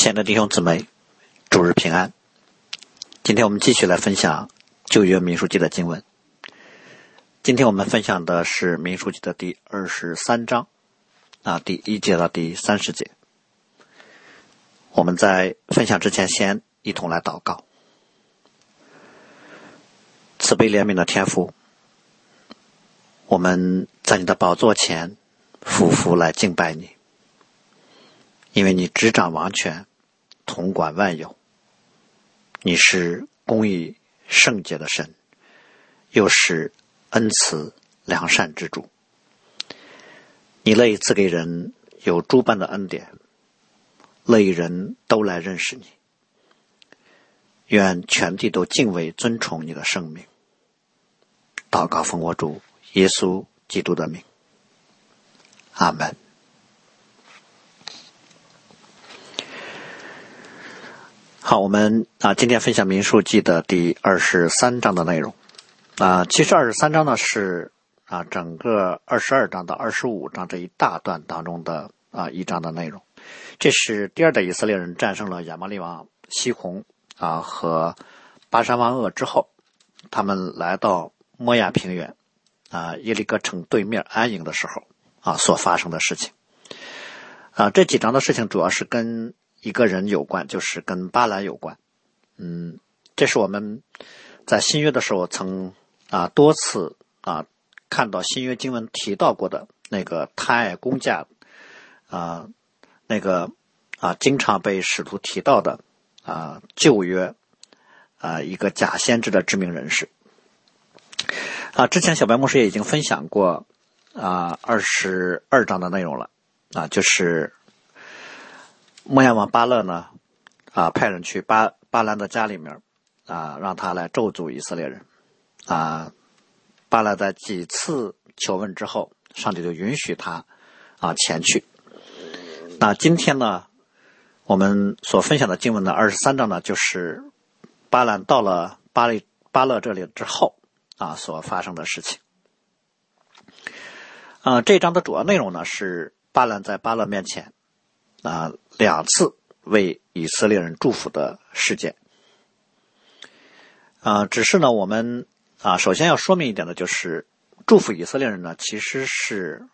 亲爱的弟兄姊妹，主日平安。今天我们继续来分享旧约民书记的经文。今天我们分享的是民书记的第二十三章，啊，第一节到第三十节。我们在分享之前，先一同来祷告。慈悲怜悯的天父，我们在你的宝座前俯伏来敬拜你。因为你执掌王权，统管万有。你是公义圣洁的神，又是恩慈良善之主。你乐意赐给人有诸般的恩典，乐意人都来认识你。愿全地都敬畏尊崇你的圣名。祷告奉我主耶稣基督的名。阿门。好，我们啊，今天分享《民数记》的第二十三章的内容。啊，其实二十三章呢是啊整个二十二章到二十五章这一大段当中的啊一章的内容。这是第二代以色列人战胜了亚摩利王西宏啊和巴山王鄂之后，他们来到摩亚平原啊耶利哥城对面安营的时候啊所发生的事情。啊，这几章的事情主要是跟。一个人有关，就是跟巴兰有关。嗯，这是我们在新约的时候曾啊多次啊看到新约经文提到过的那个贪爱公价啊那个啊经常被使徒提到的啊旧约啊一个假先知的知名人士啊。之前小白牧师也已经分享过啊二十二章的内容了啊，就是。摩亚王巴勒呢，啊，派人去巴巴兰的家里面，啊，让他来咒诅以色列人，啊，巴勒在几次求问之后，上帝就允许他，啊，前去。那今天呢，我们所分享的经文的二十三章呢，就是巴兰到了巴利巴勒这里之后，啊，所发生的事情。啊，这章的主要内容呢，是巴兰在巴勒面前。啊，两次为以色列人祝福的事件。啊，只是呢，我们啊，首先要说明一点的就是，祝福以色列人呢，其实是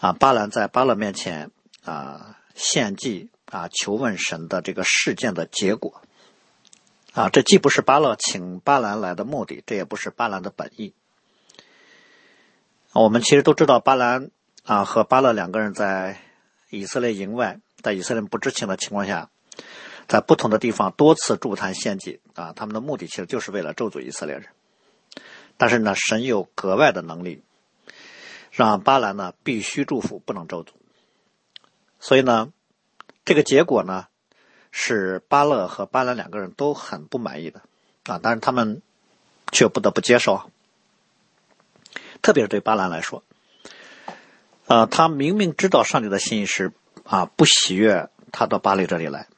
啊，巴兰在巴勒面前啊献祭啊求问神的这个事件的结果。啊，这既不是巴勒请巴兰来的目的，这也不是巴兰的本意。我们其实都知道，巴兰啊和巴勒两个人在。以色列营外，在以色列不知情的情况下，在不同的地方多次筑坛献祭啊，他们的目的其实就是为了咒诅以色列人。但是呢，神有格外的能力，让巴兰呢必须祝福，不能咒诅。所以呢，这个结果呢，是巴勒和巴兰两个人都很不满意的啊，但是他们却不得不接受。特别是对巴兰来说。呃，他明明知道上帝的心意是啊，不喜悦他到巴黎这里来，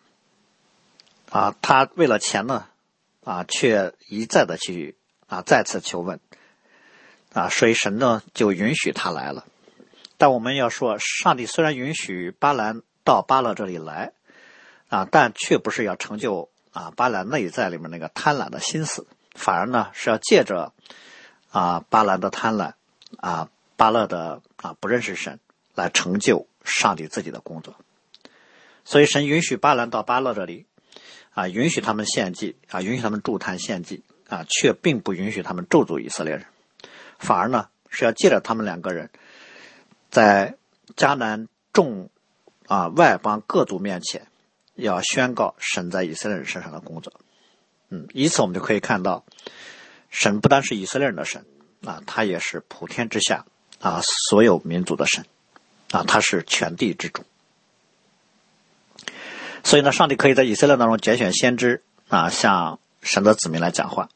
啊，他为了钱呢，啊，却一再的去啊再次求问，啊，所以神呢就允许他来了。但我们要说，上帝虽然允许巴兰到巴勒这里来，啊，但却不是要成就啊巴兰内在里面那个贪婪的心思，反而呢是要借着啊巴兰的贪婪啊。巴勒的啊不认识神，来成就上帝自己的工作，所以神允许巴兰到巴勒这里，啊允许他们献祭啊允许他们筑坛献祭啊，却并不允许他们咒诅以色列人，反而呢是要借着他们两个人，在迦南众啊外邦各族面前，要宣告神在以色列人身上的工作，嗯，以此我们就可以看到，神不单是以色列人的神啊，他也是普天之下。啊，所有民族的神，啊，他是全地之主。所以呢，上帝可以在以色列当中拣选先知啊，向神的子民来讲话。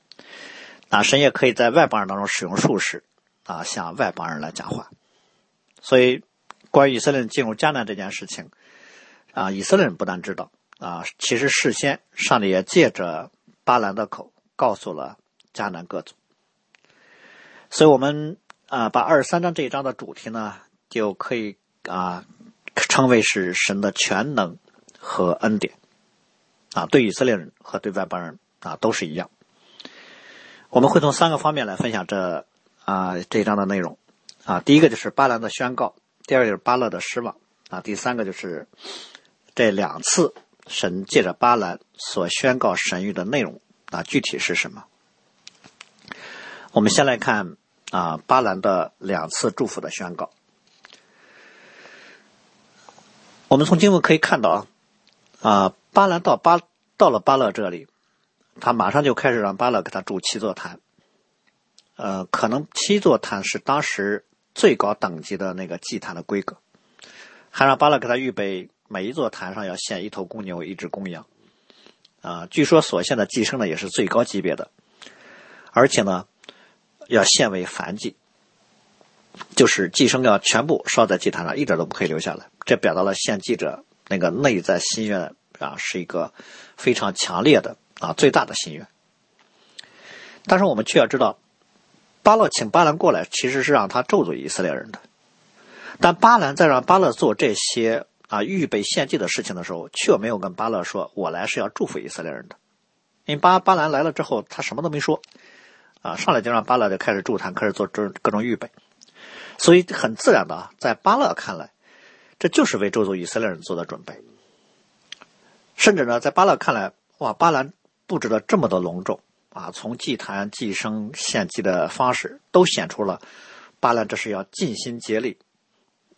啊，神也可以在外邦人当中使用术士啊，向外邦人来讲话。所以，关于以色列人进入迦南这件事情，啊，以色列人不但知道啊，其实事先上帝也借着巴兰的口告诉了迦南各族。所以我们。啊，把二十三章这一章的主题呢，就可以啊称为是神的全能和恩典，啊，对以色列人和对外邦人啊都是一样。我们会从三个方面来分享这啊这一章的内容，啊，第一个就是巴兰的宣告，第二个就是巴勒的失望，啊，第三个就是这两次神借着巴兰所宣告神谕的内容啊具体是什么？我们先来看啊巴兰的两次祝福的宣告。我们从经文可以看到啊，啊，巴兰到巴到了巴勒这里，他马上就开始让巴勒给他筑七座坛。呃，可能七座坛是当时最高等级的那个祭坛的规格，还让巴勒给他预备每一座坛上要献一头公牛、一只公羊。啊，据说所献的祭牲呢也是最高级别的，而且呢要献为燔祭。就是祭牲要全部烧在祭坛上，一点都不可以留下来。这表达了献祭者那个内在心愿啊，是一个非常强烈的啊最大的心愿。但是我们却要知道，巴勒请巴兰过来，其实是让他咒诅以色列人的。但巴兰在让巴勒做这些啊预备献祭的事情的时候，却没有跟巴勒说：“我来是要祝福以色列人的。”因为巴巴兰来了之后，他什么都没说，啊，上来就让巴勒就开始筑坛，开始做这各种预备。所以很自然的，在巴勒看来，这就是为周族以色列人做的准备。甚至呢，在巴勒看来，哇，巴兰布置的这么的隆重啊，从祭坛、祭牲、献祭的方式，都显出了巴兰这是要尽心竭力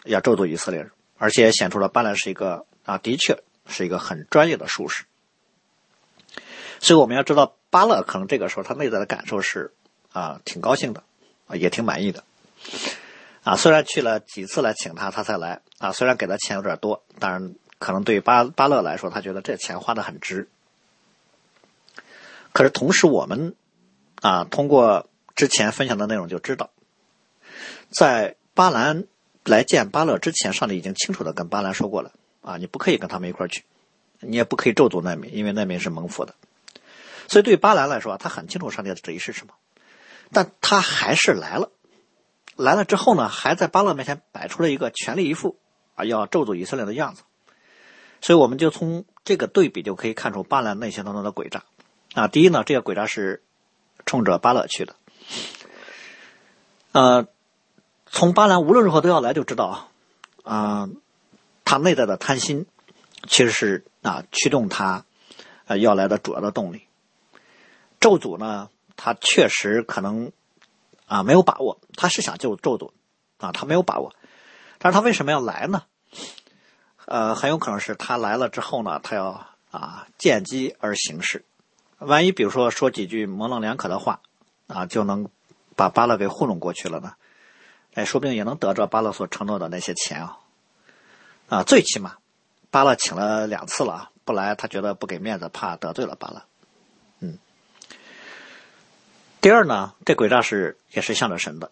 要咒诅以色列人，而且显出了巴兰是一个啊，的确是一个很专业的术士。所以我们要知道，巴勒可能这个时候他内在的感受是啊，挺高兴的啊，也挺满意的。啊，虽然去了几次来请他，他才来啊。虽然给的钱有点多，当然可能对巴巴勒来说，他觉得这钱花的很值。可是同时，我们啊通过之前分享的内容就知道，在巴兰来见巴勒之前，上帝已经清楚的跟巴兰说过了啊，你不可以跟他们一块去，你也不可以咒诅难民，因为难民是蒙福的。所以对巴兰来说，他很清楚上帝的旨意是什么，但他还是来了。来了之后呢，还在巴勒面前摆出了一个全力以赴啊，要咒诅以色列的样子。所以我们就从这个对比就可以看出巴兰内心当中的诡诈啊。第一呢，这个诡诈是冲着巴勒去的。呃，从巴兰无论如何都要来就知道啊，他内在的贪心其实是啊驱动他要来的主要的动力。咒诅呢，他确实可能。啊，没有把握，他是想救咒诅，啊，他没有把握，但是他为什么要来呢？呃，很有可能是他来了之后呢，他要啊见机而行事，万一比如说说几句模棱两可的话，啊，就能把巴勒给糊弄过去了呢？哎，说不定也能得着巴勒所承诺的那些钱啊，啊，最起码巴勒请了两次了，不来他觉得不给面子，怕得罪了巴勒。第二呢，这诡诈是也是向着神的。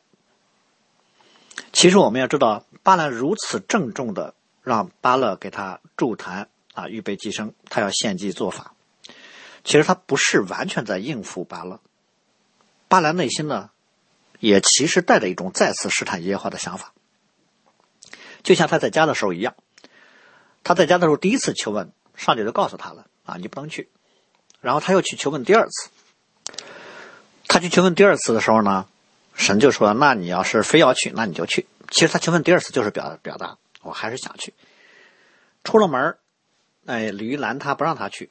其实我们要知道，巴兰如此郑重的让巴勒给他筑坛啊，预备祭牲，他要献祭做法。其实他不是完全在应付巴勒，巴兰内心呢，也其实带着一种再次试探耶和华的想法。就像他在家的时候一样，他在家的时候第一次求问，上帝就告诉他了啊，你不能去。然后他又去求问第二次。他去求问第二次的时候呢，神就说：“那你要是非要去，那你就去。”其实他求问第二次就是表表达，我还是想去。出了门哎，驴拦他不让他去，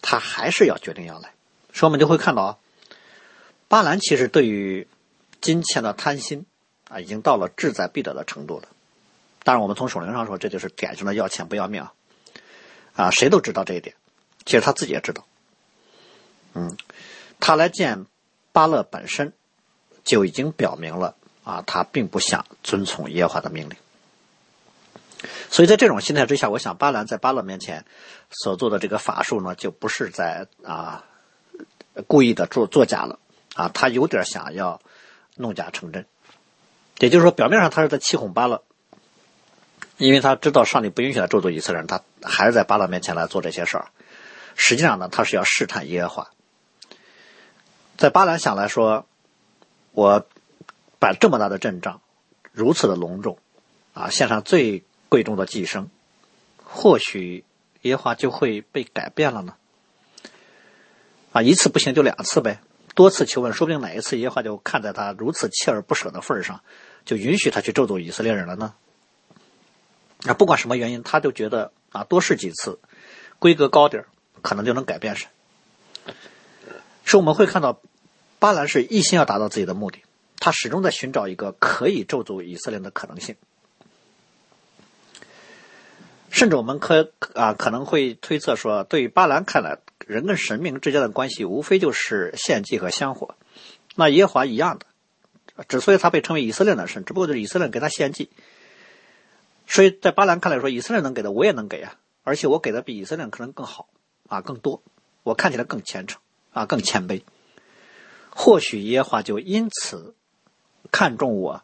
他还是要决定要来。所以我们就会看到，巴兰其实对于金钱的贪心啊，已经到了志在必得的程度了。当然，我们从属灵上说，这就是典型的要钱不要命啊！啊，谁都知道这一点，其实他自己也知道。嗯，他来见。巴勒本身就已经表明了啊，他并不想遵从耶和华的命令。所以在这种心态之下，我想巴兰在巴勒面前所做的这个法术呢，就不是在啊故意的做作假了啊，他有点想要弄假成真。也就是说，表面上他是在欺哄巴勒，因为他知道上帝不允许他咒诅以色列人，他还是在巴勒面前来做这些事儿。实际上呢，他是要试探耶和华。在巴兰想来说，我摆这么大的阵仗，如此的隆重，啊，献上最贵重的祭牲，或许耶和华就会被改变了呢？啊，一次不行就两次呗，多次求问，说不定哪一次耶和华就看在他如此锲而不舍的份上，就允许他去咒诅以色列人了呢？啊，不管什么原因，他就觉得啊，多试几次，规格高点可能就能改变神。是我们会看到，巴兰是一心要达到自己的目的，他始终在寻找一个可以咒诅以色列的可能性。甚至我们可啊可能会推测说，对于巴兰看来，人跟神明之间的关系无非就是献祭和香火。那耶和华一样的，之所以他被称为以色列的神，只不过就是以色列给他献祭。所以在巴兰看来说，以色列能给的我也能给啊，而且我给的比以色列可能更好啊，更多，我看起来更虔诚啊，更谦卑。或许耶和华就因此看重我，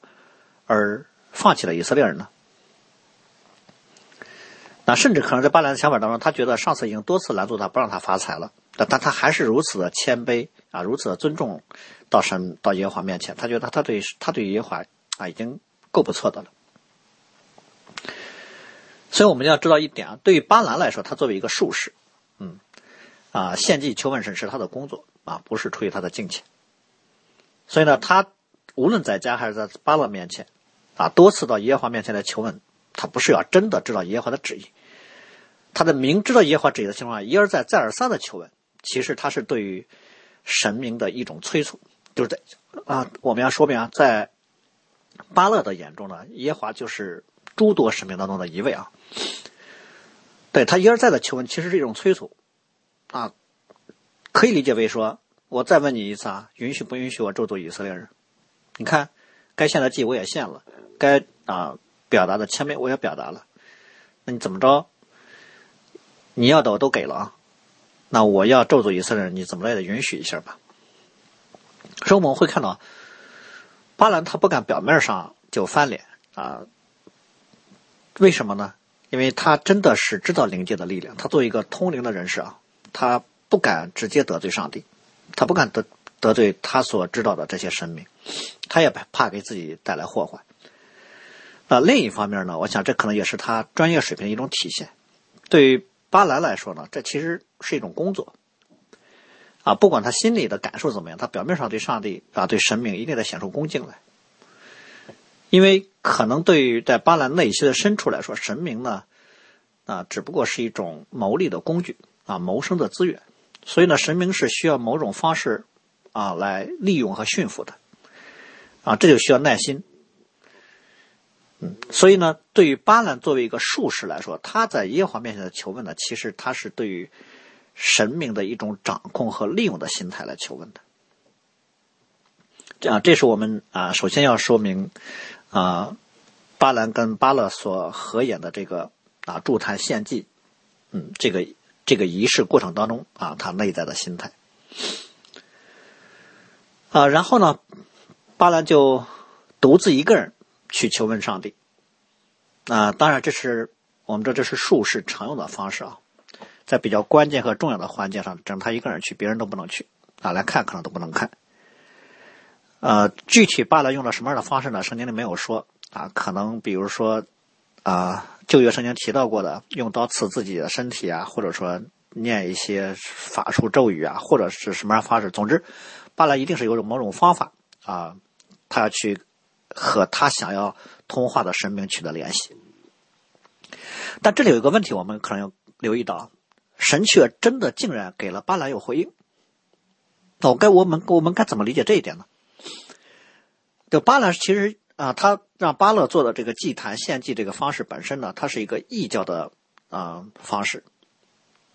而放弃了以色列人呢？那甚至可能在巴兰的想法当中，他觉得上次已经多次拦住他，不让他发财了，但但他还是如此的谦卑啊，如此的尊重到神到耶和华面前。他觉得他对他对耶和华啊已经够不错的了。所以我们要知道一点啊，对于巴兰来说，他作为一个术士，嗯，啊，献祭求问神是他的工作啊，不是出于他的敬虔。所以呢，他无论在家还是在巴勒面前，啊，多次到耶和华面前来求问，他不是要真的知道耶和华的旨意。他的明知道耶和华旨意的情况下，一而再、再而三的求问，其实他是对于神明的一种催促，就是在啊，我们要说明啊，在巴勒的眼中呢，耶和华就是诸多神明当中的一位啊。对他一而再的求问，其实是一种催促啊，可以理解为说，我再问你一次啊，允许不允许我咒诅以色列人？你看，该献的祭我也献了，该啊表达的谦卑我也表达了，那你怎么着？你要的我都给了啊，那我要咒诅以色列人，你怎么着也得允许一下吧。所以我们会看到，巴兰他不敢表面上就翻脸啊，为什么呢？因为他真的是知道灵界的力量，他作为一个通灵的人士啊，他不敢直接得罪上帝，他不敢得得罪他所知道的这些神明，他也怕给自己带来祸患。那另一方面呢，我想这可能也是他专业水平的一种体现，对于。巴兰来说呢，这其实是一种工作，啊，不管他心里的感受怎么样，他表面上对上帝啊、对神明一定得显出恭敬来，因为可能对于在巴兰内心的深处来说，神明呢，啊，只不过是一种谋利的工具啊，谋生的资源，所以呢，神明是需要某种方式啊来利用和驯服的，啊，这就需要耐心。嗯，所以呢，对于巴兰作为一个术士来说，他在耶和华面前的求问呢，其实他是对于神明的一种掌控和利用的心态来求问的。这样，这是我们啊，首先要说明啊，巴兰跟巴勒所合演的这个啊助坛献祭，嗯，这个这个仪式过程当中啊，他内在的心态。啊，然后呢，巴兰就独自一个人。去求问上帝，啊，当然这是我们这这是术士常用的方式啊，在比较关键和重要的环节上，只能他一个人去，别人都不能去啊，来看可能都不能看。呃，具体巴兰用了什么样的方式呢？圣经里没有说啊，可能比如说啊，旧约圣经提到过的，用刀刺自己的身体啊，或者说念一些法术咒语啊，或者是什么样方式。总之，巴兰一定是有某种方法啊，他要去。和他想要通话的神明取得联系，但这里有一个问题，我们可能要留意到，神却真的竟然给了巴兰有回应。那我该我们我们该怎么理解这一点呢？就巴兰其实啊，他让巴勒做的这个祭坛献祭这个方式本身呢，它是一个异教的啊方式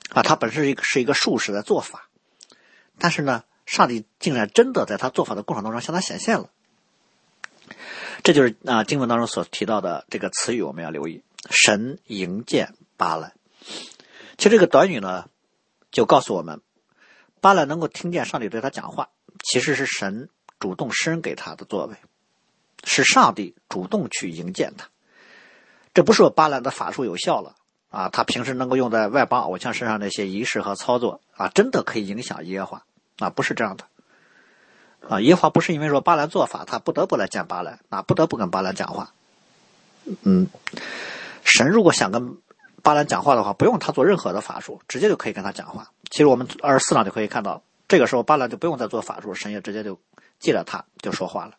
啊，它本身是一个是一个术士的做法，但是呢，上帝竟然真的在他做法的过程当中向他显现了。这就是啊，经文当中所提到的这个词语，我们要留意。神迎见巴兰，其实这个短语呢，就告诉我们，巴兰能够听见上帝对他讲话，其实是神主动施恩给他的作为，是上帝主动去迎见他。这不是说巴兰的法术有效了啊，他平时能够用在外邦偶像身上那些仪式和操作啊，真的可以影响耶和华啊，不是这样的。啊，耶和华不是因为说巴兰做法，他不得不来见巴兰，啊不得不跟巴兰讲话。嗯，神如果想跟巴兰讲话的话，不用他做任何的法术，直接就可以跟他讲话。其实我们二十四章就可以看到，这个时候巴兰就不用再做法术，神也直接就借着他就说话了。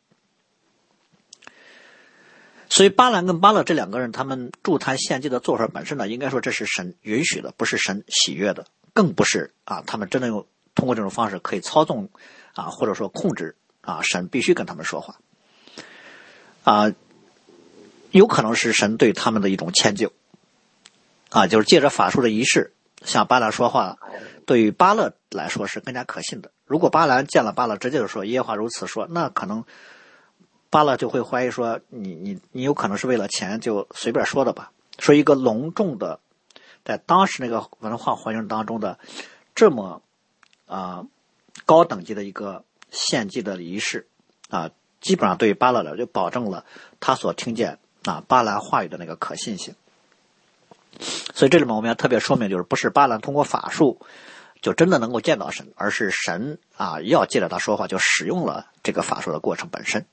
所以巴兰跟巴勒这两个人，他们助坛献祭的做法本身呢，应该说这是神允许的，不是神喜悦的，更不是啊，他们真的用通过这种方式可以操纵啊，或者说控制啊，神必须跟他们说话啊，有可能是神对他们的一种迁就。啊，就是借着法术的仪式向巴兰说话，对于巴勒来说是更加可信的。如果巴兰见了巴勒，直接就说耶和华如此说，那可能巴勒就会怀疑说你你你有可能是为了钱就随便说的吧。说一个隆重的，在当时那个文化环境当中的这么啊高等级的一个献祭的仪式啊，基本上对于巴勒来就保证了他所听见啊巴兰话语的那个可信性。所以这里面我们要特别说明，就是不是巴兰通过法术就真的能够见到神，而是神啊要借着他说话，就使用了这个法术的过程本身。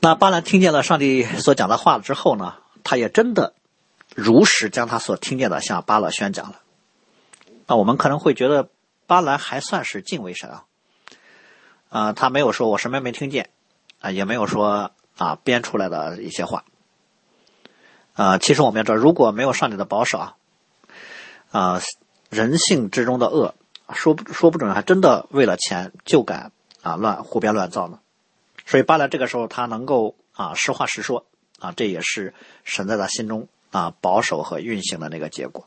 那巴兰听见了上帝所讲的话之后呢，他也真的如实将他所听见的向巴勒宣讲了。那我们可能会觉得巴兰还算是敬畏神啊，啊，他没有说我什么也没听见啊，也没有说啊编出来的一些话。啊，其实我们要知道，如果没有上帝的保守啊，啊，人性之中的恶，说不说不准，还真的为了钱就敢啊乱胡编乱造呢。所以巴兰这个时候他能够啊实话实说啊，这也是神在他心中啊保守和运行的那个结果。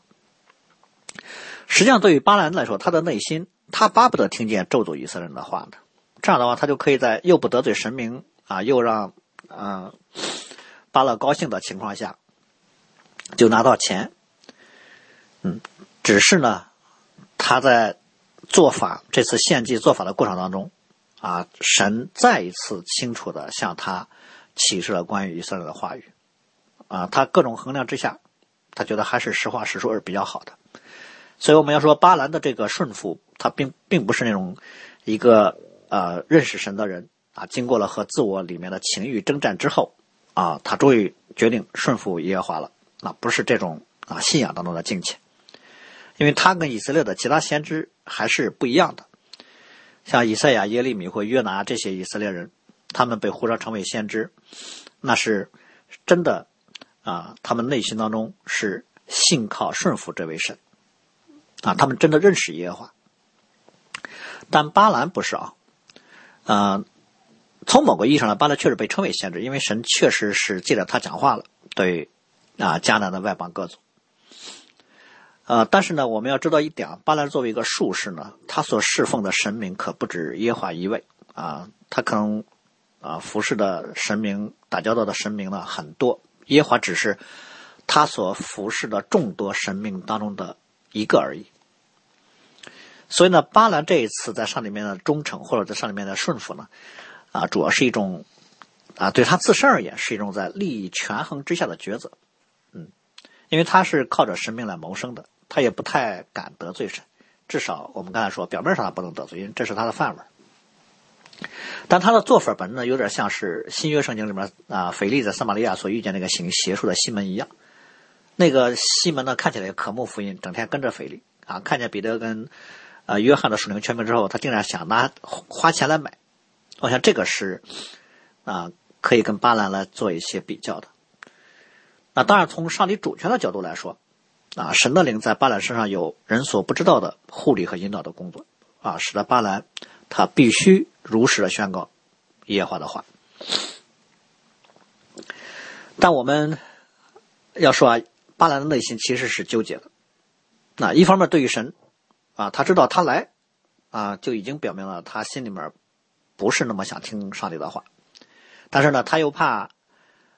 实际上，对于巴兰来说，他的内心他巴不得听见咒诅以色列人的话呢，这样的话，他就可以在又不得罪神明啊，又让嗯巴勒高兴的情况下。就拿到钱，嗯，只是呢，他在做法这次献祭做法的过程当中，啊，神再一次清楚的向他启示了关于以色列的话语，啊，他各种衡量之下，他觉得还是实话实说是比较好的，所以我们要说巴兰的这个顺服，他并并不是那种一个呃认识神的人啊，经过了和自我里面的情欲征战之后，啊，他终于决定顺服耶和华了。那不是这种啊信仰当中的境界，因为他跟以色列的其他先知还是不一样的。像以赛亚、耶利米或约拿这些以色列人，他们被呼召成为先知，那是真的啊，他们内心当中是信靠顺服这位神啊，他们真的认识耶和华。但巴兰不是啊，啊，从某个意义上来，巴兰确实被称为先知，因为神确实是借着他讲话了，对。啊，迦南的外邦各族，呃，但是呢，我们要知道一点啊，巴兰作为一个术士呢，他所侍奉的神明可不止耶华一位啊，他可能啊服侍的神明、打交道的神明呢很多，耶华只是他所服侍的众多神明当中的一个而已。所以呢，巴兰这一次在上里面的忠诚，或者在上里面的顺服呢，啊，主要是一种啊，对他自身而言是一种在利益权衡之下的抉择。嗯因为他是靠着神明来谋生的，他也不太敢得罪神。至少我们刚才说，表面上他不能得罪，因为这是他的范围。但他的做法本身呢，有点像是新约圣经里面啊，腓力在撒玛利亚所遇见那个行邪术的西门一样。那个西门呢，看起来可慕福音，整天跟着腓力啊，看见彼得跟呃约翰的属灵权柄之后，他竟然想拿花钱来买。我想这个是啊，可以跟巴兰来做一些比较的。那当然，从上帝主权的角度来说，啊，神的灵在巴兰身上有人所不知道的护理和引导的工作，啊，使得巴兰他必须如实的宣告耶和华的话。但我们要说啊，巴兰的内心其实是纠结的。那一方面，对于神，啊，他知道他来，啊，就已经表明了他心里面不是那么想听上帝的话，但是呢，他又怕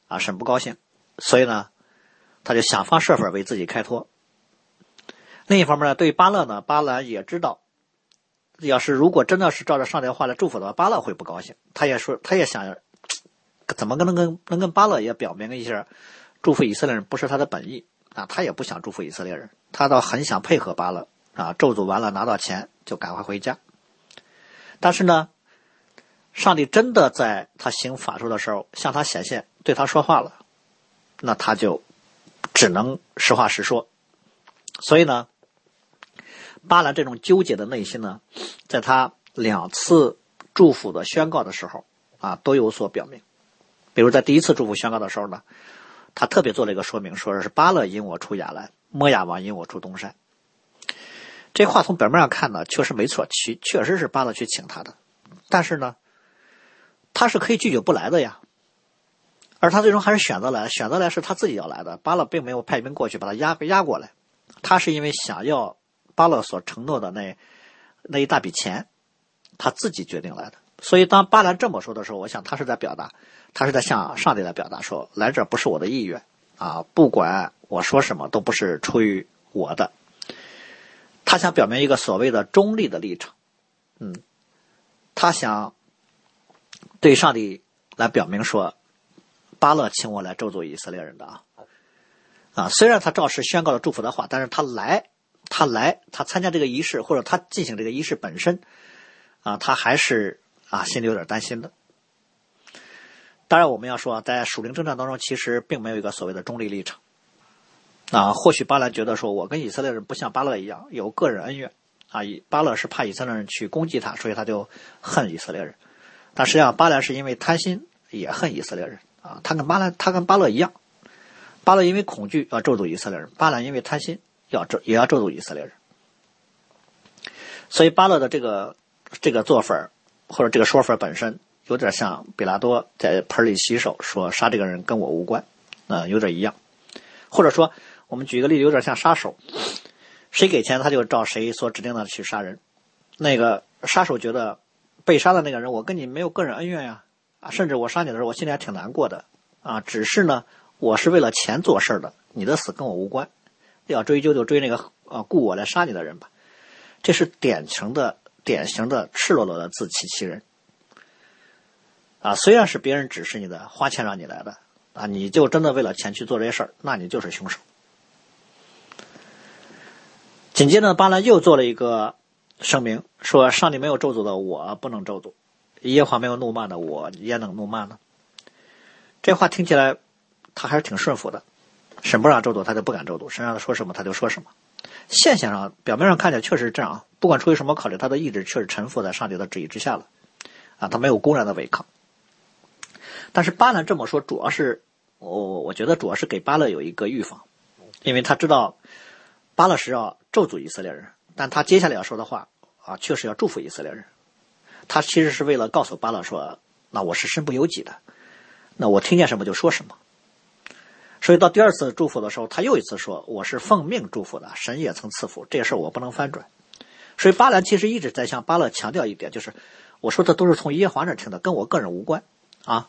啊神不高兴。所以呢，他就想方设法为自己开脱。另一方面呢，对巴勒呢，巴兰也知道，要是如果真的是照着上帝的话来祝福的话，巴勒会不高兴。他也说，他也想，怎么跟能跟能跟巴勒也表明一下，祝福以色列人不是他的本意啊，他也不想祝福以色列人，他倒很想配合巴勒啊，咒诅完了拿到钱就赶快回家。但是呢，上帝真的在他行法术的时候向他显现，对他说话了。那他就只能实话实说。所以呢，巴兰这种纠结的内心呢，在他两次祝福的宣告的时候啊，都有所表明。比如在第一次祝福宣告的时候呢，他特别做了一个说明，说是巴勒引我出亚兰，摩亚王引我出东山。这话从表面上看呢，确实没错，确确实是巴勒去请他的，但是呢，他是可以拒绝不来的呀。而他最终还是选择来，选择来是他自己要来的。巴勒并没有派兵过去把他压压过来，他是因为想要巴勒所承诺的那那一大笔钱，他自己决定来的。所以当巴兰这么说的时候，我想他是在表达，他是在向上帝来表达说，来这不是我的意愿啊，不管我说什么都不是出于我的。他想表明一个所谓的中立的立场，嗯，他想对上帝来表明说。巴勒请我来咒诅以色列人的啊，啊，虽然他照实宣告了祝福的话，但是他来，他来，他参加这个仪式或者他进行这个仪式本身，啊，他还是啊心里有点担心的。当然，我们要说，在属灵征战当中，其实并没有一个所谓的中立立场，啊，或许巴兰觉得说我跟以色列人不像巴勒一样有个人恩怨，啊，以巴勒是怕以色列人去攻击他，所以他就恨以色列人，但实际上巴兰是因为贪心也恨以色列人。啊，他跟巴兰，他跟巴勒一样，巴勒因为恐惧要咒诅以色列人，巴兰因为贪心要咒也要咒诅以色列人。所以巴勒的这个这个做法或者这个说法本身，有点像比拉多在盆里洗手说杀这个人跟我无关，啊，有点一样。或者说，我们举一个例子，有点像杀手，谁给钱他就照谁所指定的去杀人。那个杀手觉得被杀的那个人，我跟你没有个人恩怨呀。啊甚至我杀你的时候，我心里还挺难过的，啊，只是呢，我是为了钱做事的，你的死跟我无关，要追究就追那个啊雇我来杀你的人吧，这是典型的、典型的赤裸裸的自欺欺人，啊，虽然是别人指示你的，花钱让你来的，啊，你就真的为了钱去做这些事儿，那你就是凶手。紧接着，巴兰又做了一个声明，说上帝没有咒诅的，我不能咒诅。耶和华没有怒骂的，我也能怒骂呢。这话听起来，他还是挺顺服的。神不让咒诅，他就不敢咒诅；神让他说什么，他就说什么。现象上，表面上看起来确实是这样啊。不管出于什么考虑，他的意志确实臣服在上帝的旨意之下了。啊，他没有公然的违抗。但是巴兰这么说，主要是我我觉得主要是给巴勒有一个预防，因为他知道巴勒是要咒诅以色列人，但他接下来要说的话啊，确实要祝福以色列人。他其实是为了告诉巴勒说：“那我是身不由己的，那我听见什么就说什么。”所以到第二次祝福的时候，他又一次说：“我是奉命祝福的，神也曾赐福，这事我不能翻转。”所以巴兰其实一直在向巴勒强调一点，就是我说的都是从耶和华那听的，跟我个人无关啊！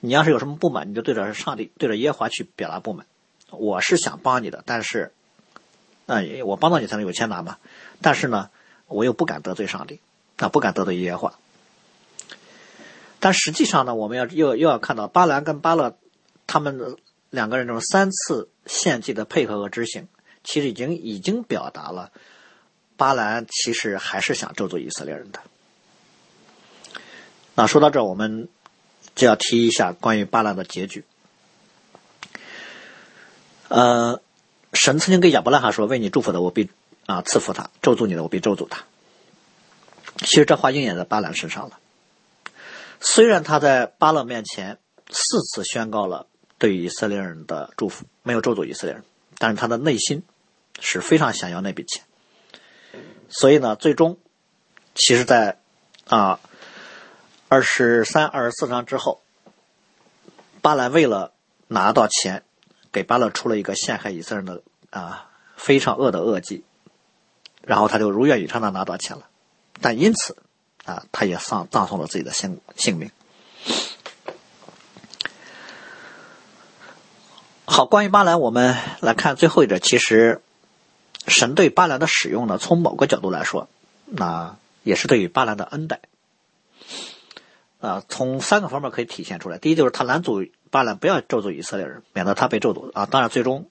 你要是有什么不满，你就对着上帝、对着耶和华去表达不满。我是想帮你的，但是，那我帮到你才能有钱拿嘛。但是呢，我又不敢得罪上帝。那不敢得罪耶和华，但实际上呢，我们要又又要看到巴兰跟巴勒他们两个人这种三次献祭的配合和执行，其实已经已经表达了巴兰其实还是想咒诅以色列人的。那说到这，我们就要提一下关于巴兰的结局。呃，神曾经跟亚伯拉罕说：“为你祝福的，我必啊赐福他；咒诅你的，我必咒诅他。”其实这话应验在巴兰身上了。虽然他在巴勒面前四次宣告了对以色列人的祝福，没有咒诅以色列人，但是他的内心是非常想要那笔钱。所以呢，最终，其实，在啊二十三、二十四章之后，巴兰为了拿到钱，给巴勒出了一个陷害以色列人的啊非常恶的恶计，然后他就如愿以偿的拿到钱了。但因此，啊，他也丧葬送了自己的性性命。好，关于巴兰，我们来看最后一点。其实，神对巴兰的使用呢，从某个角度来说，那也是对于巴兰的恩待。啊，从三个方面可以体现出来。第一，就是他拦阻巴兰不要咒诅以色列人，免得他被咒诅。啊，当然最终，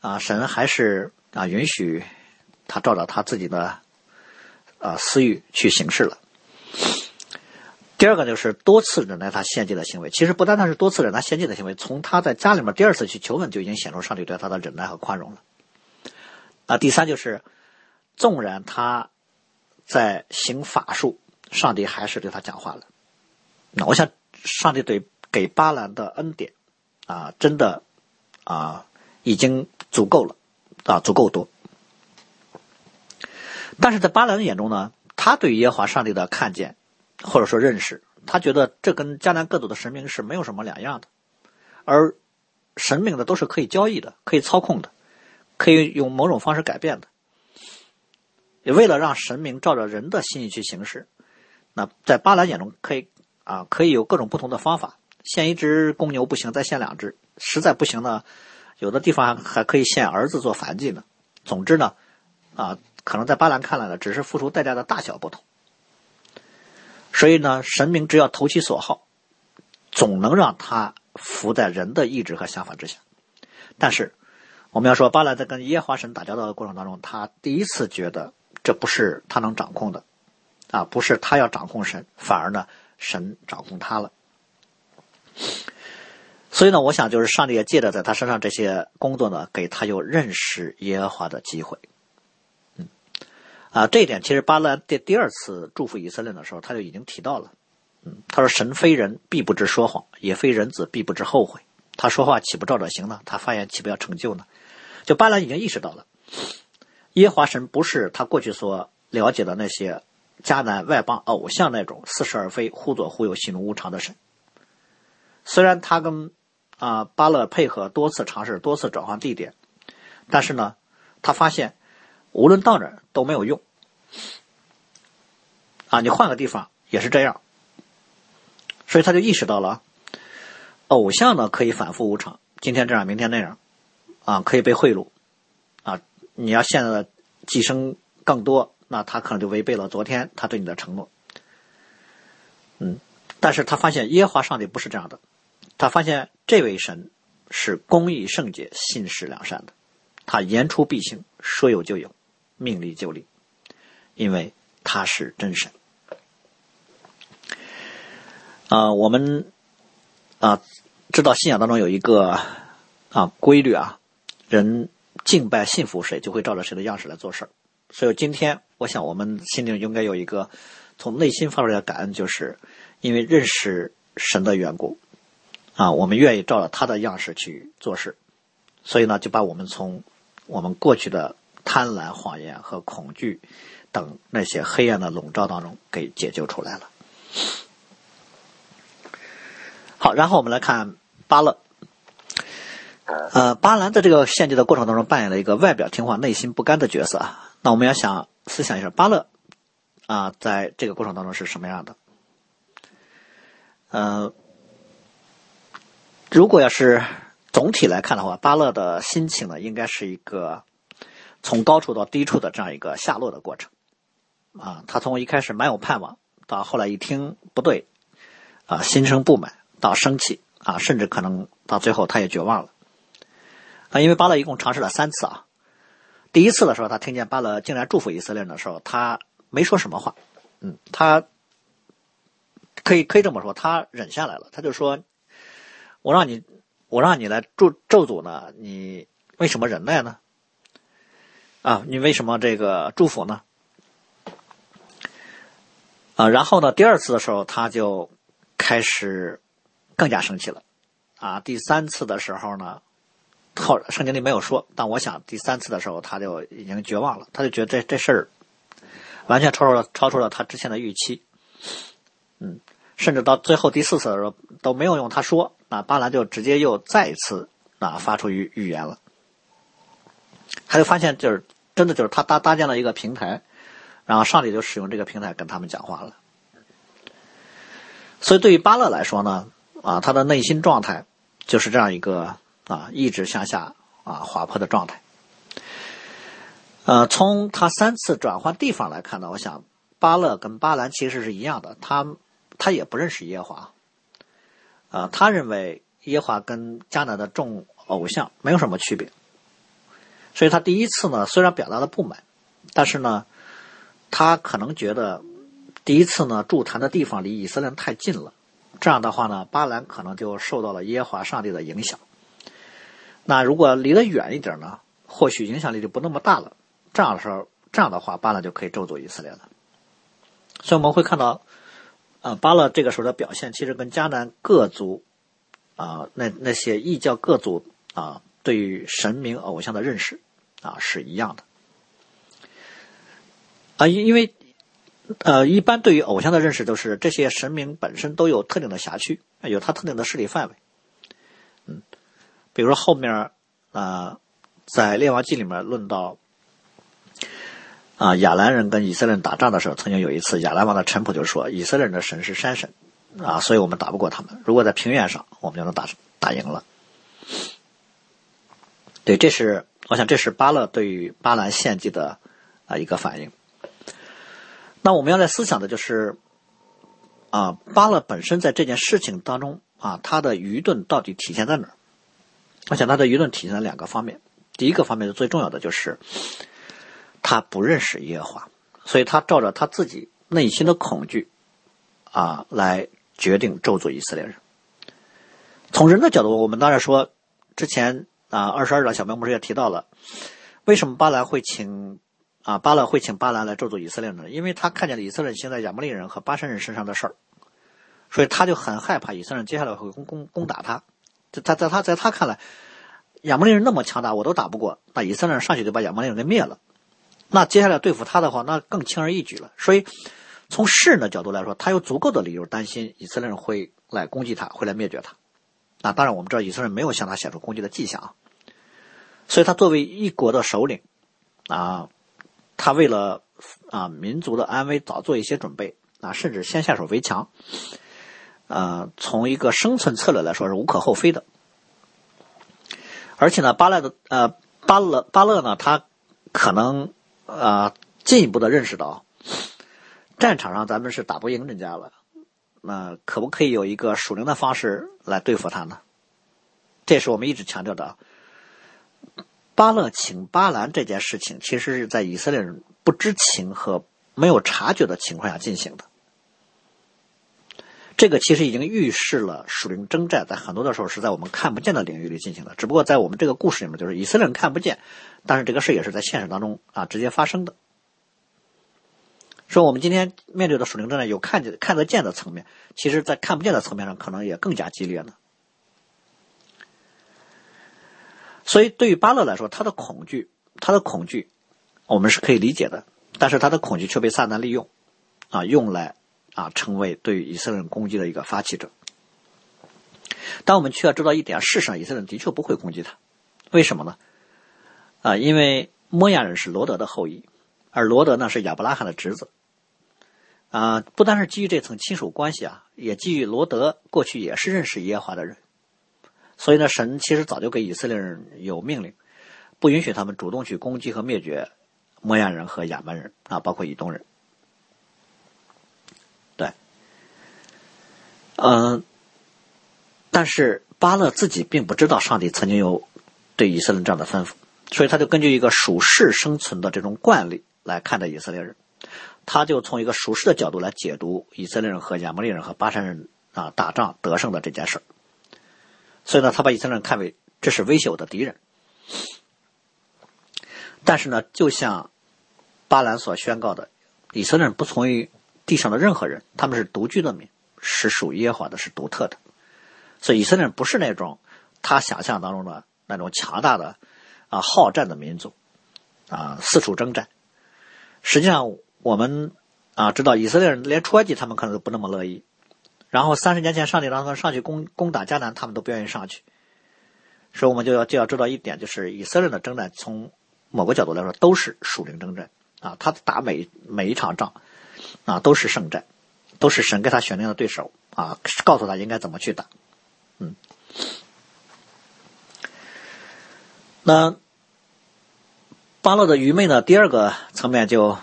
啊，神还是啊允许他照着他自己的。啊，私欲去行事了。第二个就是多次忍耐他献祭的行为，其实不单单是多次忍耐献祭的行为，从他在家里面第二次去求问就已经显出上帝对他的忍耐和宽容了。啊，第三就是，纵然他在行法术，上帝还是对他讲话了。那我想，上帝对给巴兰的恩典啊，真的啊，已经足够了啊，足够多。但是在巴兰眼中呢，他对于耶和华上帝的看见。或者说认识，他觉得这跟迦南各族的神明是没有什么两样的，而神明的都是可以交易的、可以操控的、可以用某种方式改变的。也为了让神明照着人的心意去行事，那在巴兰眼中可以啊，可以有各种不同的方法。献一只公牛不行，再献两只；实在不行呢，有的地方还可以献儿子做燔祭呢。总之呢，啊，可能在巴兰看来呢，只是付出代价的大小不同。所以呢，神明只要投其所好，总能让他服在人的意志和想法之下。但是，我们要说，巴兰在跟耶和华神打交道的过程当中，他第一次觉得这不是他能掌控的，啊，不是他要掌控神，反而呢，神掌控他了。所以呢，我想就是上帝也借着在他身上这些工作呢，给他有认识耶和华的机会。啊，这一点其实巴勒第第二次祝福以色列的时候，他就已经提到了。嗯，他说：“神非人，必不知说谎；也非人子，必不知后悔。他说话岂不照着行呢？他发言岂不要成就呢？”就巴兰已经意识到了，耶华神不是他过去所了解的那些迦南外邦偶像那种似是而非、忽左忽右、喜怒无常的神。虽然他跟啊巴勒配合多次尝试、多次转换地点，但是呢，他发现。无论到哪儿都没有用，啊，你换个地方也是这样，所以他就意识到了，偶像呢可以反复无常，今天这样，明天那样，啊，可以被贿赂，啊，你要现在的寄生更多，那他可能就违背了昨天他对你的承诺，嗯，但是他发现耶和华上帝不是这样的，他发现这位神是公义圣洁、信实良善的，他言出必行，说有就有。命里就里，因为他是真神。啊，我们啊知道信仰当中有一个啊规律啊，人敬拜信服谁，就会照着谁的样式来做事所以今天，我想我们心里应该有一个从内心发出来的感恩，就是因为认识神的缘故啊，我们愿意照着他的样式去做事，所以呢，就把我们从我们过去的。贪婪、谎言和恐惧等那些黑暗的笼罩当中，给解救出来了。好，然后我们来看巴勒。呃，巴兰在这个献祭的过程当中扮演了一个外表听话、内心不甘的角色啊。那我们要想思想一下，巴勒啊，在这个过程当中是什么样的？呃，如果要是总体来看的话，巴勒的心情呢，应该是一个。从高处到低处的这样一个下落的过程，啊，他从一开始蛮有盼望，到后来一听不对，啊，心生不满，到生气，啊，甚至可能到最后他也绝望了，啊，因为巴勒一共尝试了三次啊，第一次的时候他听见巴勒竟然祝福以色列的时候，他没说什么话，嗯，他可以可以这么说，他忍下来了，他就说，我让你我让你来咒咒诅呢，你为什么忍耐呢？啊，你为什么这个祝福呢？啊，然后呢，第二次的时候他就开始更加生气了。啊，第三次的时候呢，后圣经里没有说，但我想第三次的时候他就已经绝望了，他就觉得这这事儿完全超出了超出了他之前的预期。嗯，甚至到最后第四次的时候都没有用他说，那巴兰就直接又再一次啊发出预预言了。他就发现，就是真的，就是他搭搭建了一个平台，然后上帝就使用这个平台跟他们讲话了。所以对于巴勒来说呢，啊，他的内心状态就是这样一个啊，一直向下啊滑坡的状态。呃，从他三次转换地方来看呢，我想巴勒跟巴兰其实是一样的，他他也不认识耶华，啊，他认为耶华跟迦南的众偶像没有什么区别。所以他第一次呢，虽然表达了不满，但是呢，他可能觉得第一次呢，驻坛的地方离以色列太近了，这样的话呢，巴兰可能就受到了耶和华上帝的影响。那如果离得远一点呢，或许影响力就不那么大了。这样的时候，这样的话，巴勒就可以咒诅以色列了。所以我们会看到，啊，巴勒这个时候的表现，其实跟迦南各族啊，那那些异教各族啊，对于神明偶像的认识啊是一样的。啊，因因为。呃，一般对于偶像的认识都是这些神明本身都有特定的辖区，有它特定的势力范围。嗯，比如说后面啊，在列王记里面论到啊，亚兰人跟以色列人打仗的时候，曾经有一次亚兰王的臣仆就说，以色列人的神是山神啊，所以我们打不过他们。如果在平原上，我们就能打打赢了。对，这是我想，这是巴勒对于巴兰献祭的啊一个反应。那我们要来思想的就是，啊，巴勒本身在这件事情当中啊，他的愚钝到底体现在哪儿？我想他的愚钝体现在两个方面。第一个方面是最重要的，就是他不认识耶和华，所以他照着他自己内心的恐惧啊来决定咒诅以色列人。从人的角度，我们当然说，之前啊二十二章小明不是也提到了，为什么巴兰会请？啊，巴勒会请巴兰来咒诅以色列呢，因为他看见了以色列现在亚摩利人和巴山人身上的事儿，所以他就很害怕以色列人接下来会攻攻攻打他。在他在他在他看来，亚摩利人那么强大，我都打不过，那以色列人上去就把亚摩利人给灭了。那接下来对付他的话，那更轻而易举了。所以从世人的角度来说，他有足够的理由担心以色列人会来攻击他，会来灭绝他。那当然，我们知道以色列人没有向他显出攻击的迹象啊。所以他作为一国的首领，啊。他为了啊民族的安危早做一些准备啊，甚至先下手为强，呃，从一个生存策略来说是无可厚非的。而且呢，巴勒的呃巴勒巴勒呢，他可能啊进一步的认识到，战场上咱们是打不赢人家了，那可不可以有一个属灵的方式来对付他呢？这是我们一直强调的。巴勒请巴兰这件事情，其实是在以色列人不知情和没有察觉的情况下进行的。这个其实已经预示了属灵征战在很多的时候是在我们看不见的领域里进行的。只不过在我们这个故事里面，就是以色列人看不见，但是这个事也是在现实当中啊直接发生的。说我们今天面对的属灵征战有看见看得见的层面，其实在看不见的层面上可能也更加激烈呢。所以，对于巴勒来说，他的恐惧，他的恐惧，我们是可以理解的。但是，他的恐惧却被撒旦利用，啊，用来啊，成为对于以色列人攻击的一个发起者。但我们却要知道一点：事实上，以色列人的确不会攻击他。为什么呢？啊，因为摩亚人是罗德的后裔，而罗德呢是亚伯拉罕的侄子。啊，不单是基于这层亲属关系啊，也基于罗德过去也是认识耶和华的人。所以呢，神其实早就给以色列人有命令，不允许他们主动去攻击和灭绝摩亚人和亚门人啊，包括以东人。对，嗯，但是巴勒自己并不知道上帝曾经有对以色列这样的吩咐，所以他就根据一个属世生存的这种惯例来看待以色列人，他就从一个属世的角度来解读以色列人和亚摩利人和巴山人啊打仗得胜的这件事儿。所以呢，他把以色列人看为这是威胁我的敌人。但是呢，就像巴兰所宣告的，以色列人不从于地上的任何人，他们是独居的民，是属耶和华的，是独特的。所以以色列人不是那种他想象当中的那种强大的啊好战的民族啊四处征战。实际上，我们啊知道以色列人连出埃及他们可能都不那么乐意。然后三十年前，上帝让他们上去攻攻打迦南，他们都不愿意上去。所以我们就要就要知道一点，就是以色列的征战，从某个角度来说，都是属灵征战啊。他打每每一场仗啊，都是胜战，都是神给他选定的对手啊，告诉他应该怎么去打。嗯，那巴勒的愚昧呢？第二个层面就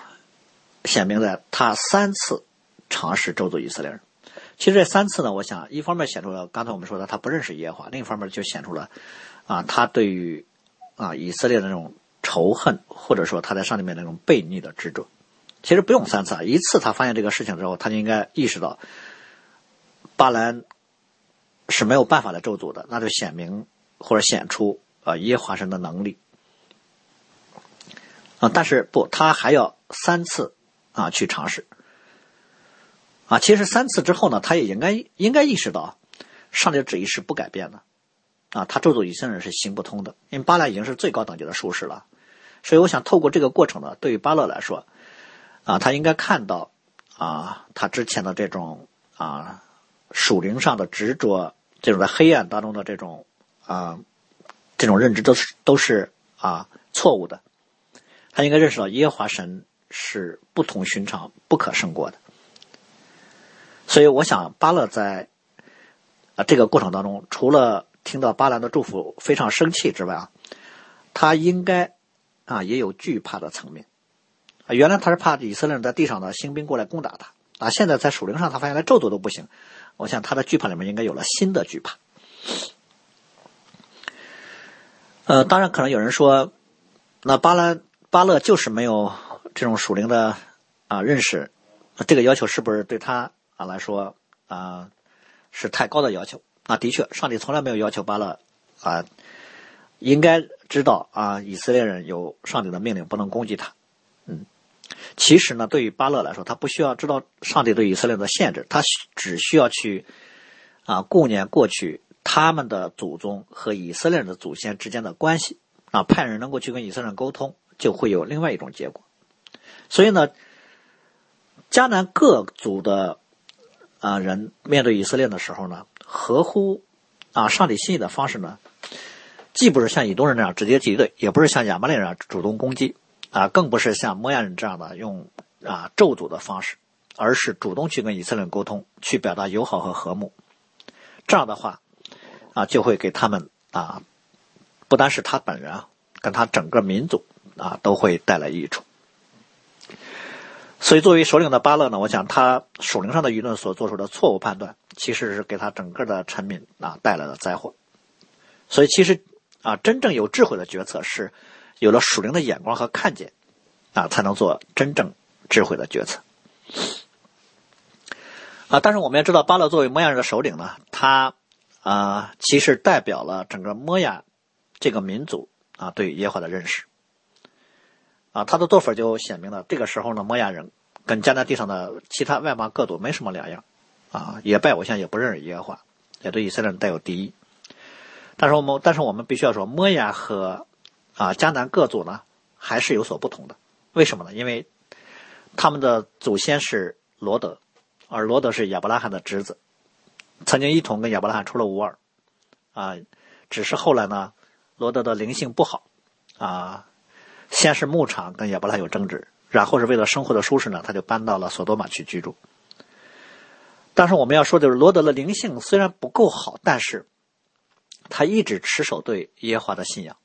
显明在他三次尝试咒诅以色列人。其实这三次呢，我想一方面显出了刚才我们说的他不认识耶和华，另一方面就显出了，啊，他对于啊以色列的那种仇恨，或者说他在上帝面那种悖逆的执着，其实不用三次啊，一次他发现这个事情之后，他就应该意识到巴兰是没有办法来咒诅的，那就显明或者显出啊耶和华神的能力啊。但是不，他还要三次啊去尝试啊。其实三次之后呢，他也应该应该意识到上帝的旨意是不改变的啊。他咒诅以色列人是行不通的，因为巴勒已经是最高等级的术士了。所以，我想透过这个过程呢，对于巴勒来说，啊，他应该看到，啊，他之前的这种啊属灵上的执着，这种在黑暗当中的这种啊这种认知都是都是啊错误的。他应该认识到耶和华神是不同寻常、不可胜过的。所以，我想巴勒在啊这个过程当中，除了听到巴兰的祝福非常生气之外啊，他应该。啊，也有惧怕的层面啊。原来他是怕以色列人在地上的兴兵过来攻打他啊。现在在属灵上，他发现连咒诅都不行。我想他的惧怕里面应该有了新的惧怕。呃，当然可能有人说，那巴兰巴勒就是没有这种属灵的啊认识，这个要求是不是对他啊来说啊是太高的要求？那的确，上帝从来没有要求巴勒啊应该。知道啊，以色列人有上帝的命令，不能攻击他。嗯，其实呢，对于巴勒来说，他不需要知道上帝对以色列的限制，他只需要去啊顾念过去他们的祖宗和以色列人的祖先之间的关系啊，派人能够去跟以色列人沟通，就会有另外一种结果。所以呢，迦南各族的啊人面对以色列的时候呢，合乎啊上帝心意的方式呢。既不是像以东人那样直接敌对，也不是像亚玛力人主动攻击，啊，更不是像摩亚人这样的用啊咒诅的方式，而是主动去跟以色列人沟通，去表达友好和和睦。这样的话，啊，就会给他们啊，不单是他本人啊，跟他整个民族啊，都会带来益处。所以，作为首领的巴勒呢，我想他属灵上的舆论所做出的错误判断，其实是给他整个的臣民啊带来了灾祸。所以，其实。啊，真正有智慧的决策是有了属灵的眼光和看见，啊，才能做真正智慧的决策。啊，但是我们要知道，巴勒作为摩亚人的首领呢，他啊，其实代表了整个摩亚这个民族啊对耶和华的认识。啊，他的做法就显明了，这个时候呢，摩亚人跟迦南地上的其他外邦各族没什么两样，啊，也拜偶像，也不认识耶和华，也对以色列人带有敌意。但是我们，但是我们必须要说，摩亚和啊迦南各族呢还是有所不同的。为什么呢？因为他们的祖先是罗德，而罗德是亚伯拉罕的侄子，曾经一同跟亚伯拉罕出了乌尔，啊，只是后来呢，罗德的灵性不好，啊，先是牧场跟亚伯拉罕有争执，然后是为了生活的舒适呢，他就搬到了索多玛去居住。但是我们要说的是，罗德的灵性虽然不够好，但是。他一直持守对耶和华的信仰，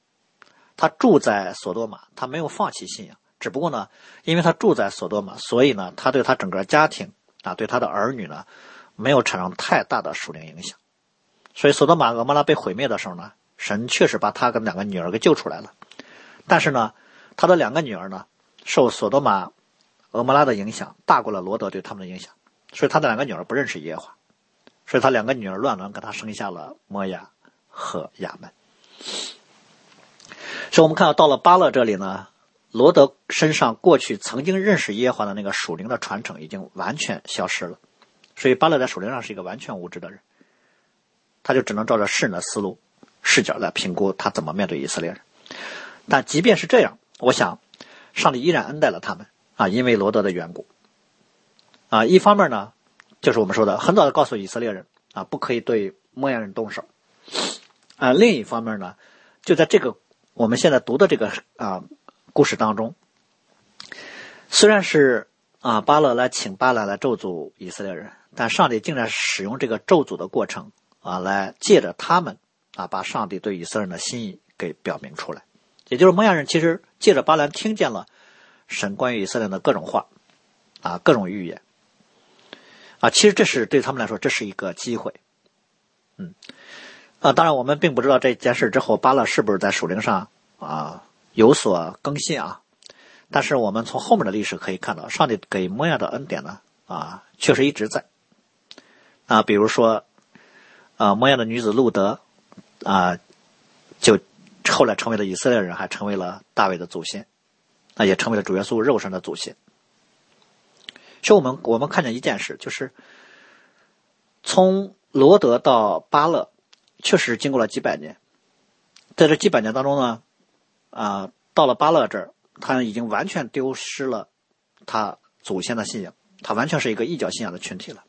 他住在索多玛，他没有放弃信仰。只不过呢，因为他住在索多玛，所以呢，他对他整个家庭啊，对他的儿女呢，没有产生太大的属灵影响。所以，索多玛俄摩拉被毁灭的时候呢，神确实把他跟两个女儿给救出来了。但是呢，他的两个女儿呢，受索多玛俄摩拉的影响大过了罗德对他们的影响，所以他的两个女儿不认识耶和华，所以他两个女儿乱伦，给他生下了摩亚。和亚门，所以我们看到到了巴勒这里呢，罗德身上过去曾经认识耶和华的那个属灵的传承已经完全消失了，所以巴勒在属灵上是一个完全无知的人，他就只能照着世人的思路视角来评估他怎么面对以色列人。但即便是这样，我想上帝依然恩待了他们啊，因为罗德的缘故啊，一方面呢，就是我们说的很早的告诉以色列人啊，不可以对摩亚人动手。啊，另一方面呢，就在这个我们现在读的这个啊故事当中，虽然是啊巴勒来请巴勒来咒诅以色列人，但上帝竟然使用这个咒诅的过程啊，来借着他们啊，把上帝对以色列人的心意给表明出来。也就是摩亚人其实借着巴兰听见了神关于以色列的各种话啊，各种预言啊，其实这是对他们来说这是一个机会，嗯。啊，当然，我们并不知道这件事之后，巴勒是不是在属灵上啊有所更新啊。但是我们从后面的历史可以看到，上帝给摩亚的恩典呢，啊，确实一直在。啊，比如说，啊，摩亚的女子路德，啊，就后来成为了以色列人，还成为了大卫的祖先，啊，也成为了主耶稣肉身的祖先。所以，我们我们看见一件事，就是从罗德到巴勒，确实经过了几百年，在这几百年当中呢，啊，到了巴勒这儿，他已经完全丢失了他祖先的信仰，他完全是一个异教信仰的群体了。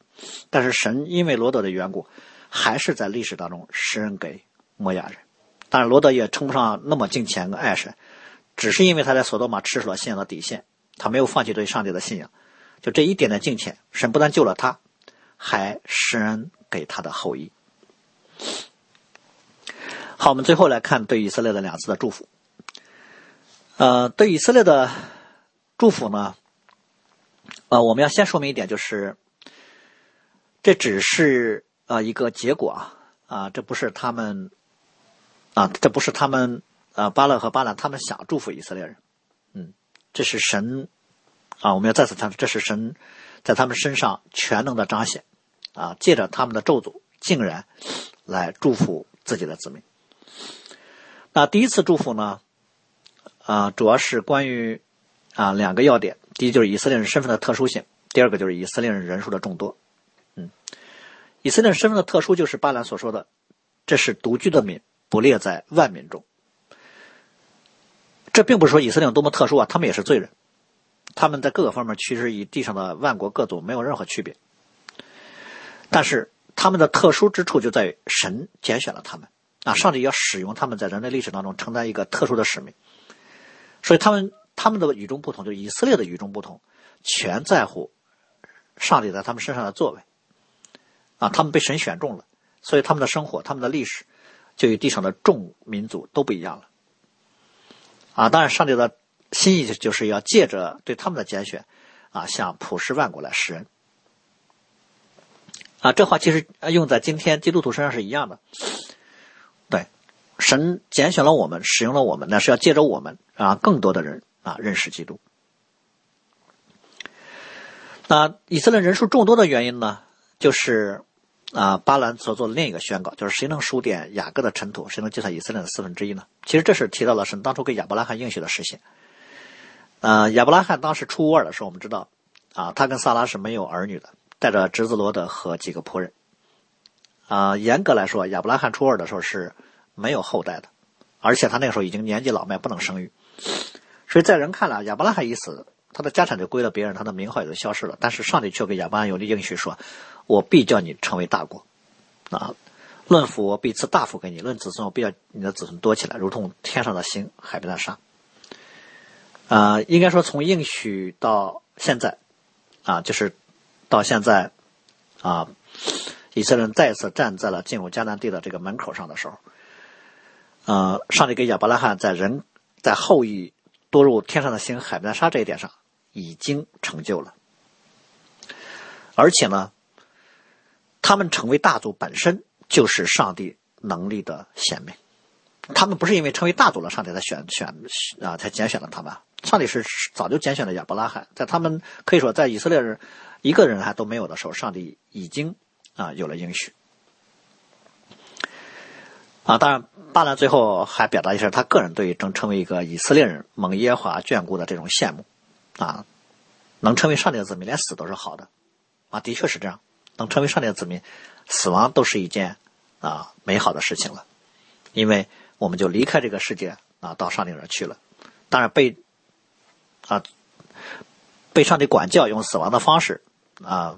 但是神因为罗德的缘故，还是在历史当中施恩给摩亚人。当然，罗德也称不上那么敬虔跟爱神，只是因为他在索多玛吃守了信仰的底线，他没有放弃对上帝的信仰。就这一点点敬虔，神不但救了他，还施恩给他的后裔。好，我们最后来看对以色列的两次的祝福。呃，对以色列的祝福呢，呃，我们要先说明一点，就是。这只是啊一个结果啊啊，这不是他们啊，这不是他们啊巴勒和巴兰他们想祝福以色列人，嗯，这是神啊，我们要再次强调，这是神在他们身上全能的彰显啊，借着他们的咒诅，竟然来祝福自己的子民。那第一次祝福呢啊，主要是关于啊两个要点，第一就是以色列人身份的特殊性，第二个就是以色列人人数的众多。嗯，以色列人身份的特殊，就是巴兰所说的，这是独居的民，不列在万民中。这并不是说以色列有多么特殊啊，他们也是罪人，他们在各个方面其实与地上的万国各族没有任何区别。但是他们的特殊之处就在于神拣选了他们啊，上帝要使用他们在人类历史当中承担一个特殊的使命。所以他们他们的与众不同，就以色列的与众不同，全在乎上帝在他们身上的作为。啊，他们被神选中了，所以他们的生活、他们的历史，就与地上的众民族都不一样了。啊，当然，上帝的心意就是要借着对他们的拣选，啊，向普世万国来施恩。啊，这话其实用在今天基督徒身上是一样的。对，神拣选了我们，使用了我们，那是要借着我们，让更多的人啊认识基督。那以色列人数众多的原因呢？就是啊，巴兰所做的另一个宣告，就是谁能数点雅各的尘土，谁能计算以色列的四分之一呢？其实这是提到了神当初给亚伯拉罕应许的实现。呃，亚伯拉罕当时出乌尔的时候，我们知道啊，他跟萨拉是没有儿女的，带着侄子罗德和几个仆人。啊，严格来说，亚伯拉罕出乌尔的时候是没有后代的，而且他那个时候已经年纪老迈，不能生育。所以在人看来，亚伯拉罕一死，他的家产就归了别人，他的名号也就消失了。但是上帝却给亚伯拉罕有的应许说。我必叫你成为大国，啊，论福我必赐大福给你；论子孙我必叫你的子孙多起来，如同天上的星、海边的沙。啊，应该说从应许到现在，啊，就是到现在，啊，以色列人再次站在了进入迦南地的这个门口上的时候，啊，上帝给亚伯拉罕在人在后裔多入天上的星、海边的沙这一点上已经成就了，而且呢。他们成为大族本身就是上帝能力的显明，他们不是因为成为大族了，上帝才选选啊，才拣选了他们。上帝是早就拣选了亚伯拉罕，在他们可以说在以色列人一个人还都没有的时候，上帝已经啊有了应许。啊，当然巴兰最后还表达一下他个人对于正成为一个以色列人蒙耶华眷顾的这种羡慕，啊，能成为上帝的子民，连死都是好的，啊，的确是这样。能成为上帝的子民，死亡都是一件啊美好的事情了，因为我们就离开这个世界啊，到上帝那儿去了。当然被啊被上帝管教，用死亡的方式啊，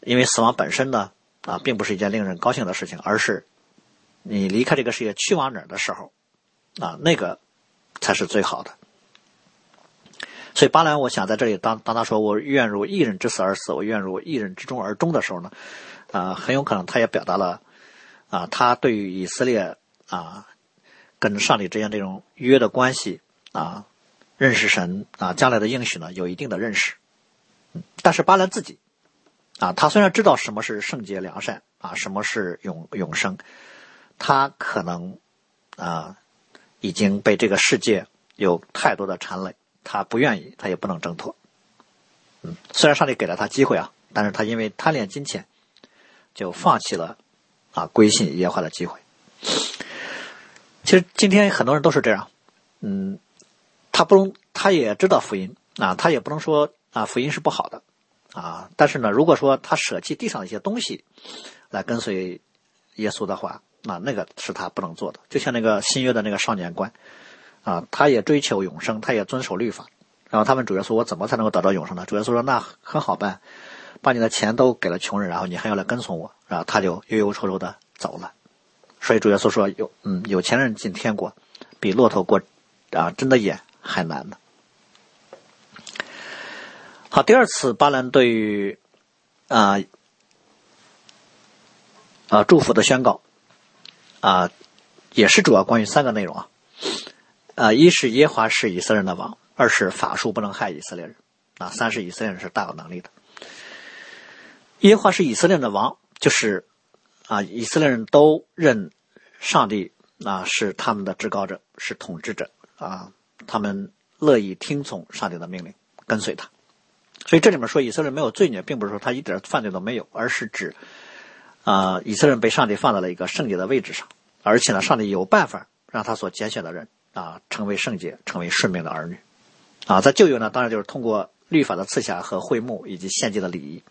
因为死亡本身呢啊，并不是一件令人高兴的事情，而是你离开这个世界去往哪儿的时候啊，那个才是最好的。所以巴兰，我想在这里，当当他说“我愿如一人之死而死，我愿如一人之中而终”的时候呢，啊，很有可能他也表达了，啊，他对于以色列啊，跟上帝之间这种约的关系啊，认识神啊，将来的应许呢，有一定的认识。但是巴兰自己，啊，他虽然知道什么是圣洁良善啊，什么是永永生，他可能啊，已经被这个世界有太多的缠累。他不愿意，他也不能挣脱。嗯，虽然上帝给了他机会啊，但是他因为贪恋金钱，就放弃了啊归信耶和华的机会。其实今天很多人都是这样，嗯，他不能，他也知道福音啊，他也不能说啊福音是不好的啊，但是呢，如果说他舍弃地上的一些东西来跟随耶稣的话，那那个是他不能做的。就像那个新约的那个少年官啊，他也追求永生，他也遵守律法。然后他们主耶稣：“我怎么才能够得到永生呢？”主耶稣说：“那很好办，把你的钱都给了穷人，然后你还要来跟从我。”然后他就忧忧愁愁的走了。所以主耶稣说：“有嗯，有钱人进天国，比骆驼过啊真的眼还难呢。”好，第二次巴兰对于啊啊祝福的宣告啊，也是主要关于三个内容啊啊，一是耶华是以色列人的王。二是法术不能害以色列人，啊，三是以色列人是大有能力的。耶华是以色列人的王，就是啊，以色列人都认上帝啊是他们的至高者，是统治者啊，他们乐意听从上帝的命令，跟随他。所以这里面说以色列人没有罪孽，并不是说他一点犯罪都没有，而是指啊，以色列人被上帝放在了一个圣洁的位置上，而且呢，上帝有办法让他所拣选的人啊成为圣洁，成为顺命的儿女。啊，在旧约呢，当然就是通过律法的赐下和会幕以及献祭的礼仪。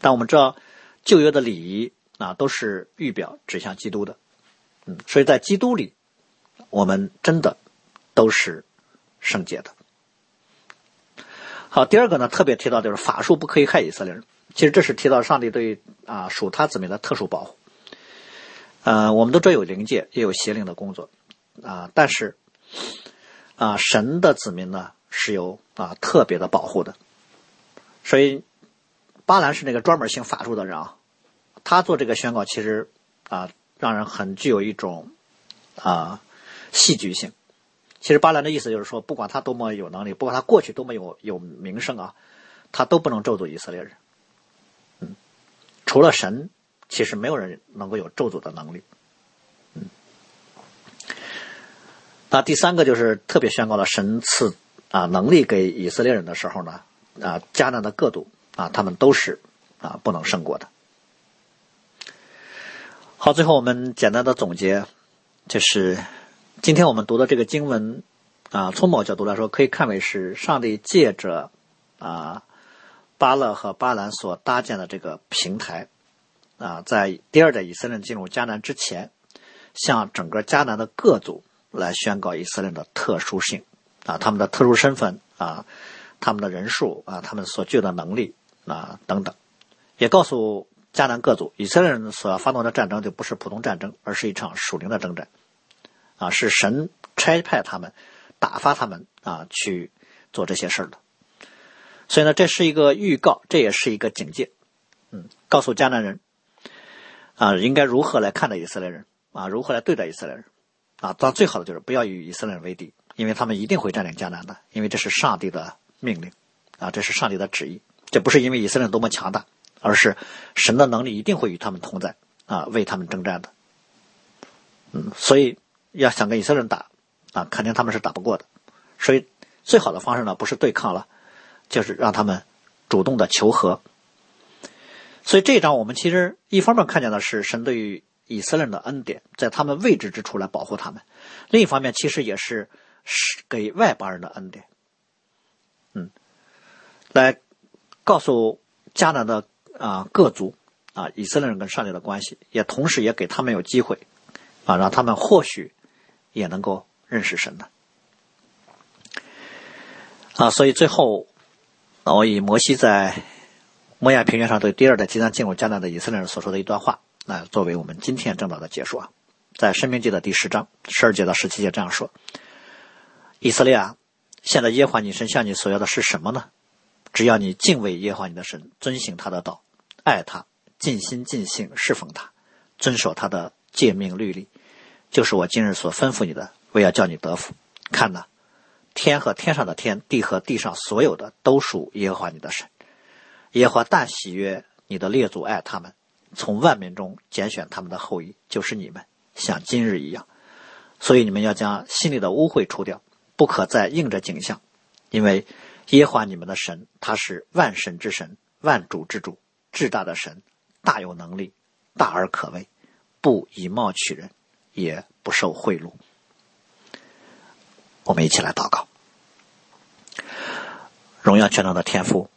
但我们知道，旧约的礼仪啊，都是预表指向基督的。嗯，所以在基督里，我们真的都是圣洁的。好，第二个呢，特别提到就是法术不可以害以色列人。其实这是提到上帝对啊属他子民的特殊保护。呃，我们都知道有灵界，也有邪灵的工作啊，但是啊，神的子民呢？是有啊特别的保护的，所以巴兰是那个专门行法术的人啊，他做这个宣告其实啊让人很具有一种啊戏剧性。其实巴兰的意思就是说，不管他多么有能力，不管他过去多么有有名声啊，他都不能咒诅以色列人。嗯，除了神，其实没有人能够有咒诅的能力。嗯，那第三个就是特别宣告了神赐。啊，能力给以色列人的时候呢，啊，迦南的各族啊，他们都是啊不能胜过的。好，最后我们简单的总结，就是今天我们读的这个经文啊，从某角度来说，可以看为是上帝借着啊巴勒和巴兰所搭建的这个平台啊，在第二代以色列进入迦南之前，向整个迦南的各族来宣告以色列的特殊性。啊，他们的特殊身份啊，他们的人数啊，他们所具有的能力啊等等，也告诉迦南各族，以色列人所要发动的战争就不是普通战争，而是一场属灵的征战，啊，是神差派他们打发他们啊去做这些事儿的。所以呢，这是一个预告，这也是一个警戒，嗯，告诉迦南人啊，应该如何来看待以色列人啊，如何来对待以色列人啊，当最好的就是不要与以色列人为敌。因为他们一定会占领迦南的，因为这是上帝的命令，啊，这是上帝的旨意。这不是因为以色列人多么强大，而是神的能力一定会与他们同在，啊，为他们征战的。嗯，所以要想跟以色列人打，啊，肯定他们是打不过的。所以最好的方式呢，不是对抗了，就是让他们主动的求和。所以这一章我们其实一方面看见的是神对于以色列人的恩典，在他们未知之处来保护他们；另一方面，其实也是。是给外邦人的恩典，嗯，来告诉迦南的啊各族啊以色列人跟上帝的关系，也同时也给他们有机会啊，让他们或许也能够认识神的啊。所以最后，我以摩西在摩亚平原上对第二代即将进入迦南的以色列人所说的一段话，那作为我们今天正道的结束啊。在申命记的第十章十二节到十七节这样说。以色列啊，现在耶和华你神向你所要的是什么呢？只要你敬畏耶和华你的神，遵行他的道，爱他，尽心尽性侍奉他，遵守他的诫命律例，就是我今日所吩咐你的，我要叫你得福。看呐，天和天上的天，地和地上所有的，都属耶和华你的神。耶和华但喜悦你的列祖爱他们，从万民中拣选他们的后裔，就是你们，像今日一样。所以你们要将心里的污秽除掉。不可再应着景象，因为耶和华你们的神，他是万神之神，万主之主，至大的神，大有能力，大而可畏，不以貌取人，也不受贿赂。我们一起来祷告。荣耀全能的天父，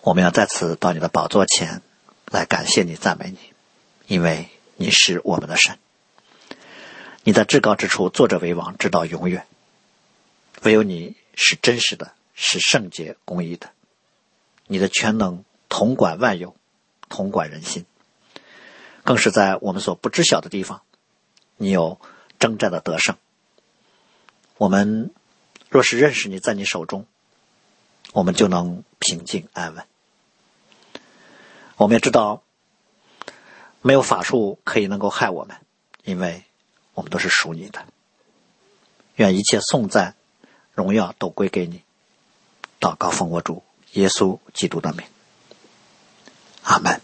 我们要再次到你的宝座前来感谢你、赞美你，因为你是我们的神。你在至高之处坐着为王，直到永远。唯有你是真实的，是圣洁公义的。你的全能统管万有，统管人心，更是在我们所不知晓的地方，你有征战的得胜。我们若是认识你在你手中。我们就能平静安稳。我们也知道，没有法术可以能够害我们，因为我们都是属你的。愿一切颂赞、荣耀都归给你。祷告奉我主耶稣基督的名，阿门。